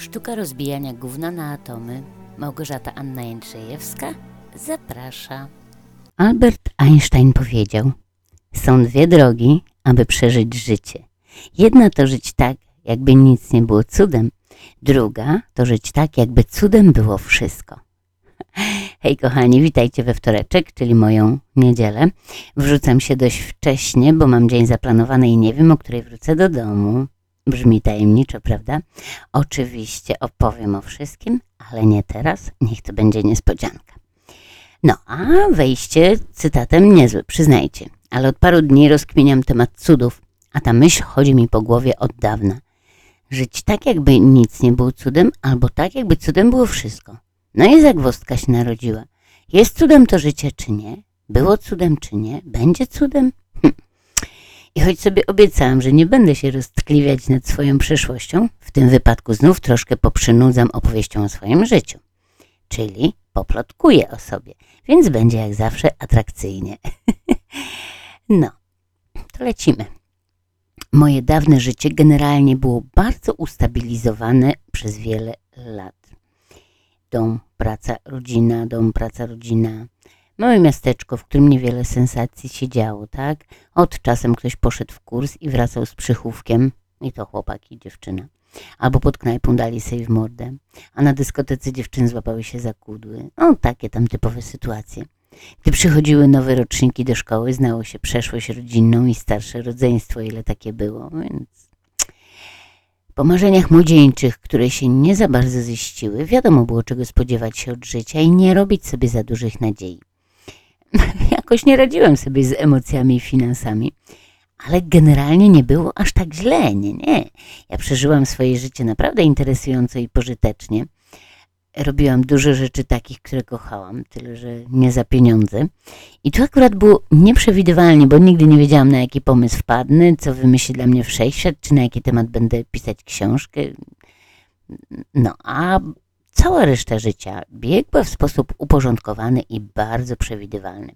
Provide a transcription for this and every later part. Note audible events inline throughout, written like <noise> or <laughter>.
Sztuka rozbijania gówna na atomy. Małgorzata Anna Jędrzejewska zaprasza. Albert Einstein powiedział: Są dwie drogi, aby przeżyć życie. Jedna to żyć tak, jakby nic nie było cudem. Druga to żyć tak, jakby cudem było wszystko. <laughs> Hej kochani, witajcie we wtoreczek, czyli moją niedzielę. Wrzucam się dość wcześnie, bo mam dzień zaplanowany i nie wiem, o której wrócę do domu. Brzmi tajemniczo, prawda? Oczywiście opowiem o wszystkim, ale nie teraz, niech to będzie niespodzianka. No, a wejście cytatem niezłe, przyznajcie, ale od paru dni rozkminiam temat cudów, a ta myśl chodzi mi po głowie od dawna. Żyć tak, jakby nic nie było cudem, albo tak, jakby cudem było wszystko. No i zagwozdka się narodziła. Jest cudem to życie, czy nie? Było cudem, czy nie? Będzie cudem? I choć sobie obiecałam, że nie będę się roztkliwiać nad swoją przeszłością, w tym wypadku znów troszkę poprzynudzam opowieścią o swoim życiu. Czyli poplotkuję o sobie, więc będzie jak zawsze atrakcyjnie. <laughs> no, to lecimy. Moje dawne życie generalnie było bardzo ustabilizowane przez wiele lat. Dom, praca, rodzina, dom, praca, rodzina. Małe miasteczko, w którym niewiele sensacji się działo, tak? Od czasem ktoś poszedł w kurs i wracał z przychówkiem, i to chłopak i dziewczyna. Albo pod knajpą dali sobie w mordę, a na dyskotece dziewczyny złapały się za kudły. O, takie tam typowe sytuacje. Gdy przychodziły nowe roczniki do szkoły, znało się przeszłość rodzinną i starsze rodzeństwo, ile takie było, więc... Po marzeniach młodzieńczych, które się nie za bardzo ziściły, wiadomo było, czego spodziewać się od życia i nie robić sobie za dużych nadziei. <laughs> Jakoś nie radziłem sobie z emocjami i finansami, ale generalnie nie było aż tak źle, nie, nie. Ja przeżyłam swoje życie naprawdę interesująco i pożytecznie. Robiłam dużo rzeczy takich, które kochałam, tyle że nie za pieniądze. I tu akurat było nieprzewidywalnie, bo nigdy nie wiedziałam, na jaki pomysł wpadnę, co wymyśli dla mnie wszechświat, czy na jaki temat będę pisać książkę. No, a cała reszta życia biegła w sposób uporządkowany i bardzo przewidywalny.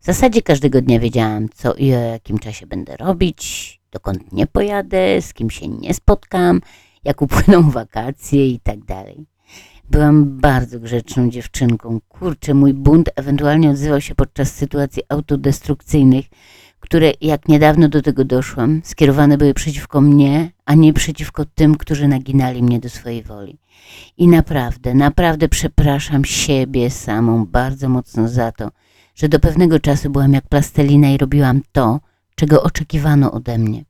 W zasadzie każdego dnia wiedziałam, co i o jakim czasie będę robić, dokąd nie pojadę, z kim się nie spotkam, jak upłyną <laughs> wakacje i tak dalej. Byłam bardzo grzeczną dziewczynką. Kurczę, mój bunt ewentualnie odzywał się podczas sytuacji autodestrukcyjnych, które, jak niedawno do tego doszłam, skierowane były przeciwko mnie, a nie przeciwko tym, którzy naginali mnie do swojej woli. I naprawdę, naprawdę przepraszam siebie samą bardzo mocno za to, że do pewnego czasu byłam jak plastelina i robiłam to, czego oczekiwano ode mnie.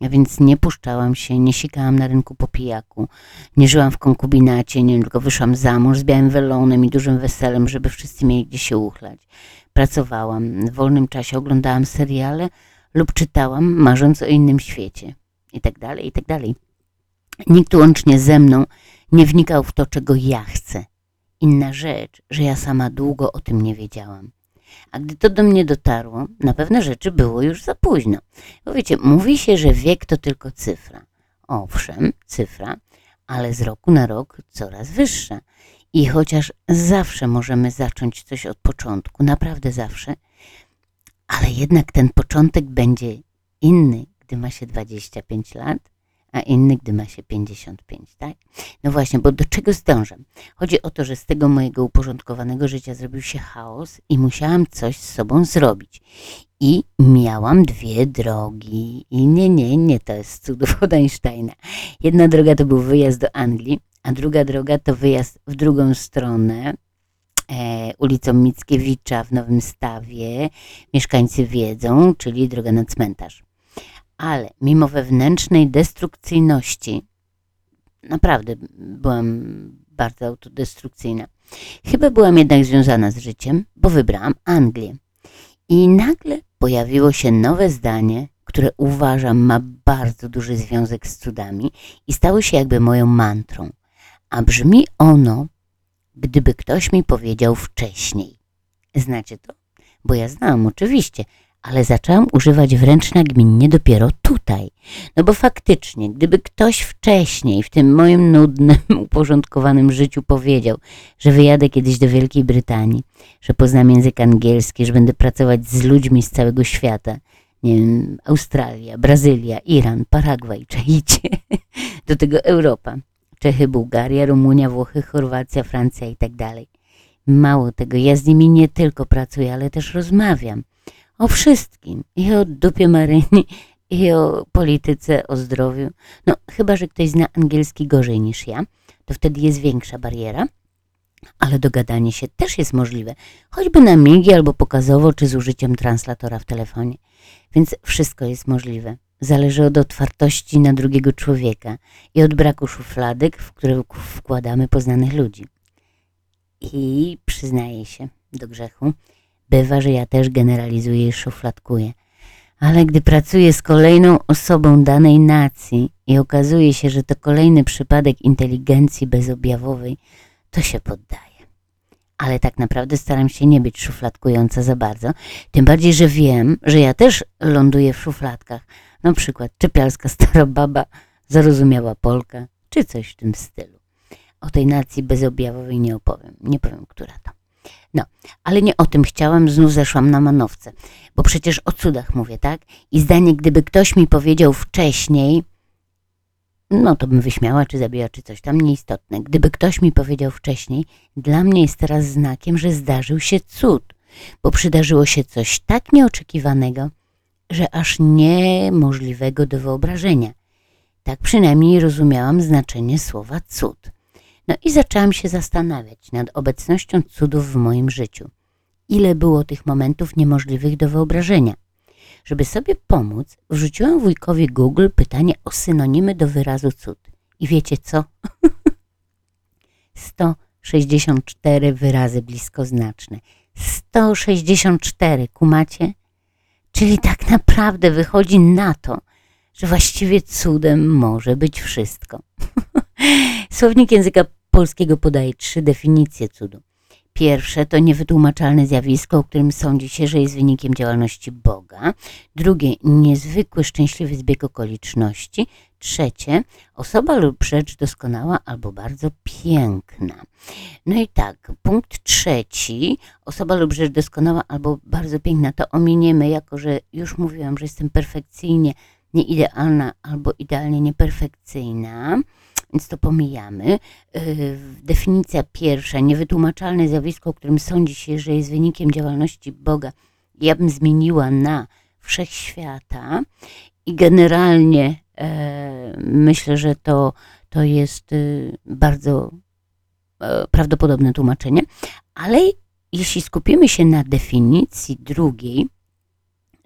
A więc nie puszczałam się, nie sikałam na rynku po pijaku, nie żyłam w konkubinacie, nie tylko wyszłam za mąż z białym welonem i dużym weselem, żeby wszyscy mieli gdzie się uchlać. Pracowałam, w wolnym czasie oglądałam seriale lub czytałam, marząc o innym świecie. I tak dalej, i tak. Nikt łącznie ze mną nie wnikał w to, czego ja chcę. Inna rzecz, że ja sama długo o tym nie wiedziałam. A gdy to do mnie dotarło, na pewne rzeczy było już za późno. Bo wiecie, mówi się, że wiek to tylko cyfra. Owszem, cyfra, ale z roku na rok coraz wyższa. I chociaż zawsze możemy zacząć coś od początku, naprawdę zawsze, ale jednak ten początek będzie inny, gdy ma się 25 lat, a inny, gdy ma się 55, tak? No właśnie, bo do czego zdążam? Chodzi o to, że z tego mojego uporządkowanego życia zrobił się chaos i musiałam coś z sobą zrobić. I miałam dwie drogi. I nie, nie, nie, to jest cudów od Einsteina. Jedna droga to był wyjazd do Anglii, a druga droga to wyjazd w drugą stronę, e, ulicą Mickiewicza w Nowym Stawie. Mieszkańcy wiedzą, czyli droga na cmentarz ale mimo wewnętrznej destrukcyjności, naprawdę byłam bardzo autodestrukcyjna, chyba byłam jednak związana z życiem, bo wybrałam Anglię. I nagle pojawiło się nowe zdanie, które uważam ma bardzo duży związek z cudami i stało się jakby moją mantrą. A brzmi ono, gdyby ktoś mi powiedział wcześniej. Znacie to? Bo ja znam, oczywiście, ale zaczęłam używać wręcz nagminnie dopiero tutaj. No bo faktycznie, gdyby ktoś wcześniej w tym moim nudnym, <laughs> uporządkowanym życiu powiedział, że wyjadę kiedyś do Wielkiej Brytanii, że poznam język angielski, że będę pracować z ludźmi z całego świata, nie wiem, Australia, Brazylia, Iran, Paragwaj, czajcie, <laughs> do tego Europa. Czechy, Bułgaria, Rumunia, Włochy, Chorwacja, Francja i tak dalej. Mało tego, ja z nimi nie tylko pracuję, ale też rozmawiam. O wszystkim. I o dupie Maryni, i o polityce, o zdrowiu. No, chyba, że ktoś zna angielski gorzej niż ja, to wtedy jest większa bariera. Ale dogadanie się też jest możliwe, choćby na migi albo pokazowo, czy z użyciem translatora w telefonie. Więc wszystko jest możliwe. Zależy od otwartości na drugiego człowieka i od braku szufladek, w które wkładamy poznanych ludzi. I przyznaję się do grzechu, bywa, że ja też generalizuję i szufladkuję. Ale gdy pracuję z kolejną osobą danej nacji i okazuje się, że to kolejny przypadek inteligencji bezobjawowej, to się poddaję. Ale tak naprawdę staram się nie być szufladkująca za bardzo, tym bardziej, że wiem, że ja też ląduję w szufladkach. Na przykład czepialska stara baba, zarozumiała Polka, czy coś w tym stylu. O tej nacji bezobjawowej nie opowiem, nie powiem, która to. No, ale nie o tym chciałam, znów zeszłam na manowce, bo przecież o cudach mówię, tak? I zdanie, gdyby ktoś mi powiedział wcześniej, no to bym wyśmiała, czy zabijała, czy coś tam, nieistotne. Gdyby ktoś mi powiedział wcześniej, dla mnie jest teraz znakiem, że zdarzył się cud, bo przydarzyło się coś tak nieoczekiwanego, że aż niemożliwego do wyobrażenia. Tak przynajmniej rozumiałam znaczenie słowa cud. No i zaczęłam się zastanawiać nad obecnością cudów w moim życiu. Ile było tych momentów niemożliwych do wyobrażenia. Żeby sobie pomóc, wrzuciłam wujkowi Google pytanie o synonimy do wyrazu cud. I wiecie co? <laughs> 164 wyrazy bliskoznaczne. 164, kumacie? Czyli tak naprawdę wychodzi na to, że właściwie cudem może być wszystko. <laughs> Słownik języka polskiego podaje trzy definicje cudu. Pierwsze to niewytłumaczalne zjawisko, o którym sądzi się, że jest wynikiem działalności Boga. Drugie niezwykły, szczęśliwy zbieg okoliczności. Trzecie osoba lub rzecz doskonała albo bardzo piękna. No i tak, punkt trzeci, osoba lub rzecz doskonała albo bardzo piękna, to ominiemy, jako że już mówiłam, że jestem perfekcyjnie nieidealna albo idealnie nieperfekcyjna więc to pomijamy. Y, definicja pierwsza, niewytłumaczalne zjawisko, którym sądzi się, że jest wynikiem działalności Boga, ja bym zmieniła na wszechświata i generalnie e, myślę, że to, to jest y, bardzo e, prawdopodobne tłumaczenie, ale jeśli skupimy się na definicji drugiej,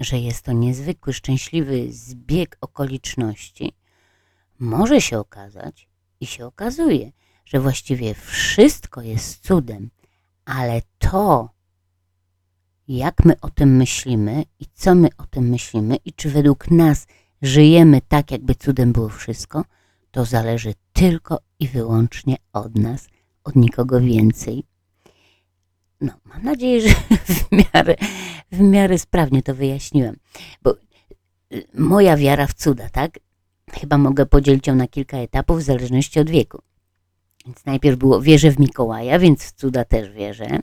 że jest to niezwykły, szczęśliwy zbieg okoliczności, może się okazać, i się okazuje, że właściwie wszystko jest cudem, ale to, jak my o tym myślimy i co my o tym myślimy i czy według nas żyjemy tak, jakby cudem było wszystko, to zależy tylko i wyłącznie od nas, od nikogo więcej. No, mam nadzieję, że <laughs> w miarę, w miarę sprawnie to wyjaśniłem, bo y, moja wiara w cuda, tak? Chyba mogę podzielić ją na kilka etapów w zależności od wieku. Więc najpierw było wierzę w Mikołaja, więc w cuda też wierzę.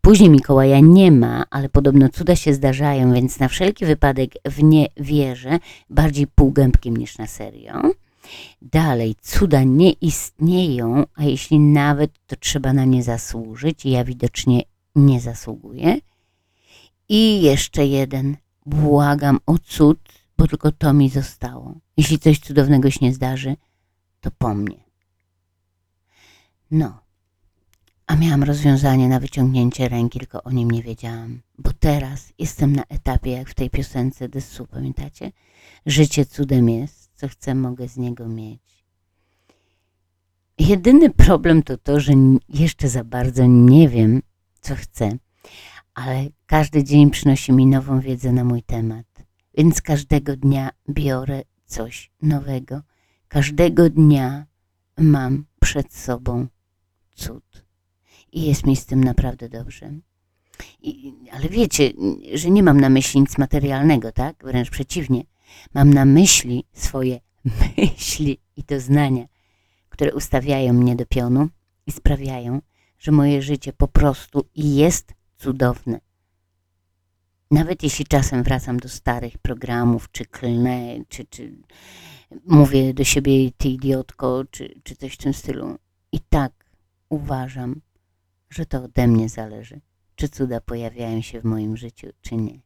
Później Mikołaja nie ma, ale podobno cuda się zdarzają, więc na wszelki wypadek w nie wierzę bardziej półgębkiem niż na serio. Dalej, cuda nie istnieją, a jeśli nawet, to trzeba na nie zasłużyć i ja widocznie nie zasługuję. I jeszcze jeden, błagam o cud, bo tylko to mi zostało. Jeśli coś cudownego się nie zdarzy, to po mnie. No, a miałam rozwiązanie na wyciągnięcie ręki, tylko o nim nie wiedziałam, bo teraz jestem na etapie, jak w tej piosence Dessu, pamiętacie? Życie cudem jest, co chcę, mogę z niego mieć. Jedyny problem to to, że jeszcze za bardzo nie wiem, co chcę, ale każdy dzień przynosi mi nową wiedzę na mój temat. Więc każdego dnia biorę coś nowego. Każdego dnia mam przed sobą cud. I jest mi z tym naprawdę dobrze. I, ale wiecie, że nie mam na myśli nic materialnego, tak? Wręcz przeciwnie. Mam na myśli swoje <laughs> myśli i doznania, które ustawiają mnie do pionu i sprawiają, że moje życie po prostu jest cudowne. Nawet jeśli czasem wracam do starych programów, czy klnę, czy, czy mówię do siebie ty idiotko, czy, czy coś w tym stylu. I tak uważam, że to ode mnie zależy, czy cuda pojawiają się w moim życiu, czy nie.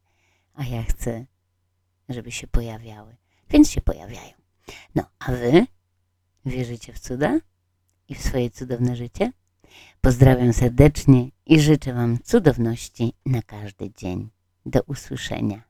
A ja chcę, żeby się pojawiały, więc się pojawiają. No, a wy wierzycie w cuda i w swoje cudowne życie? Pozdrawiam serdecznie i życzę Wam cudowności na każdy dzień. Do usłyszenia.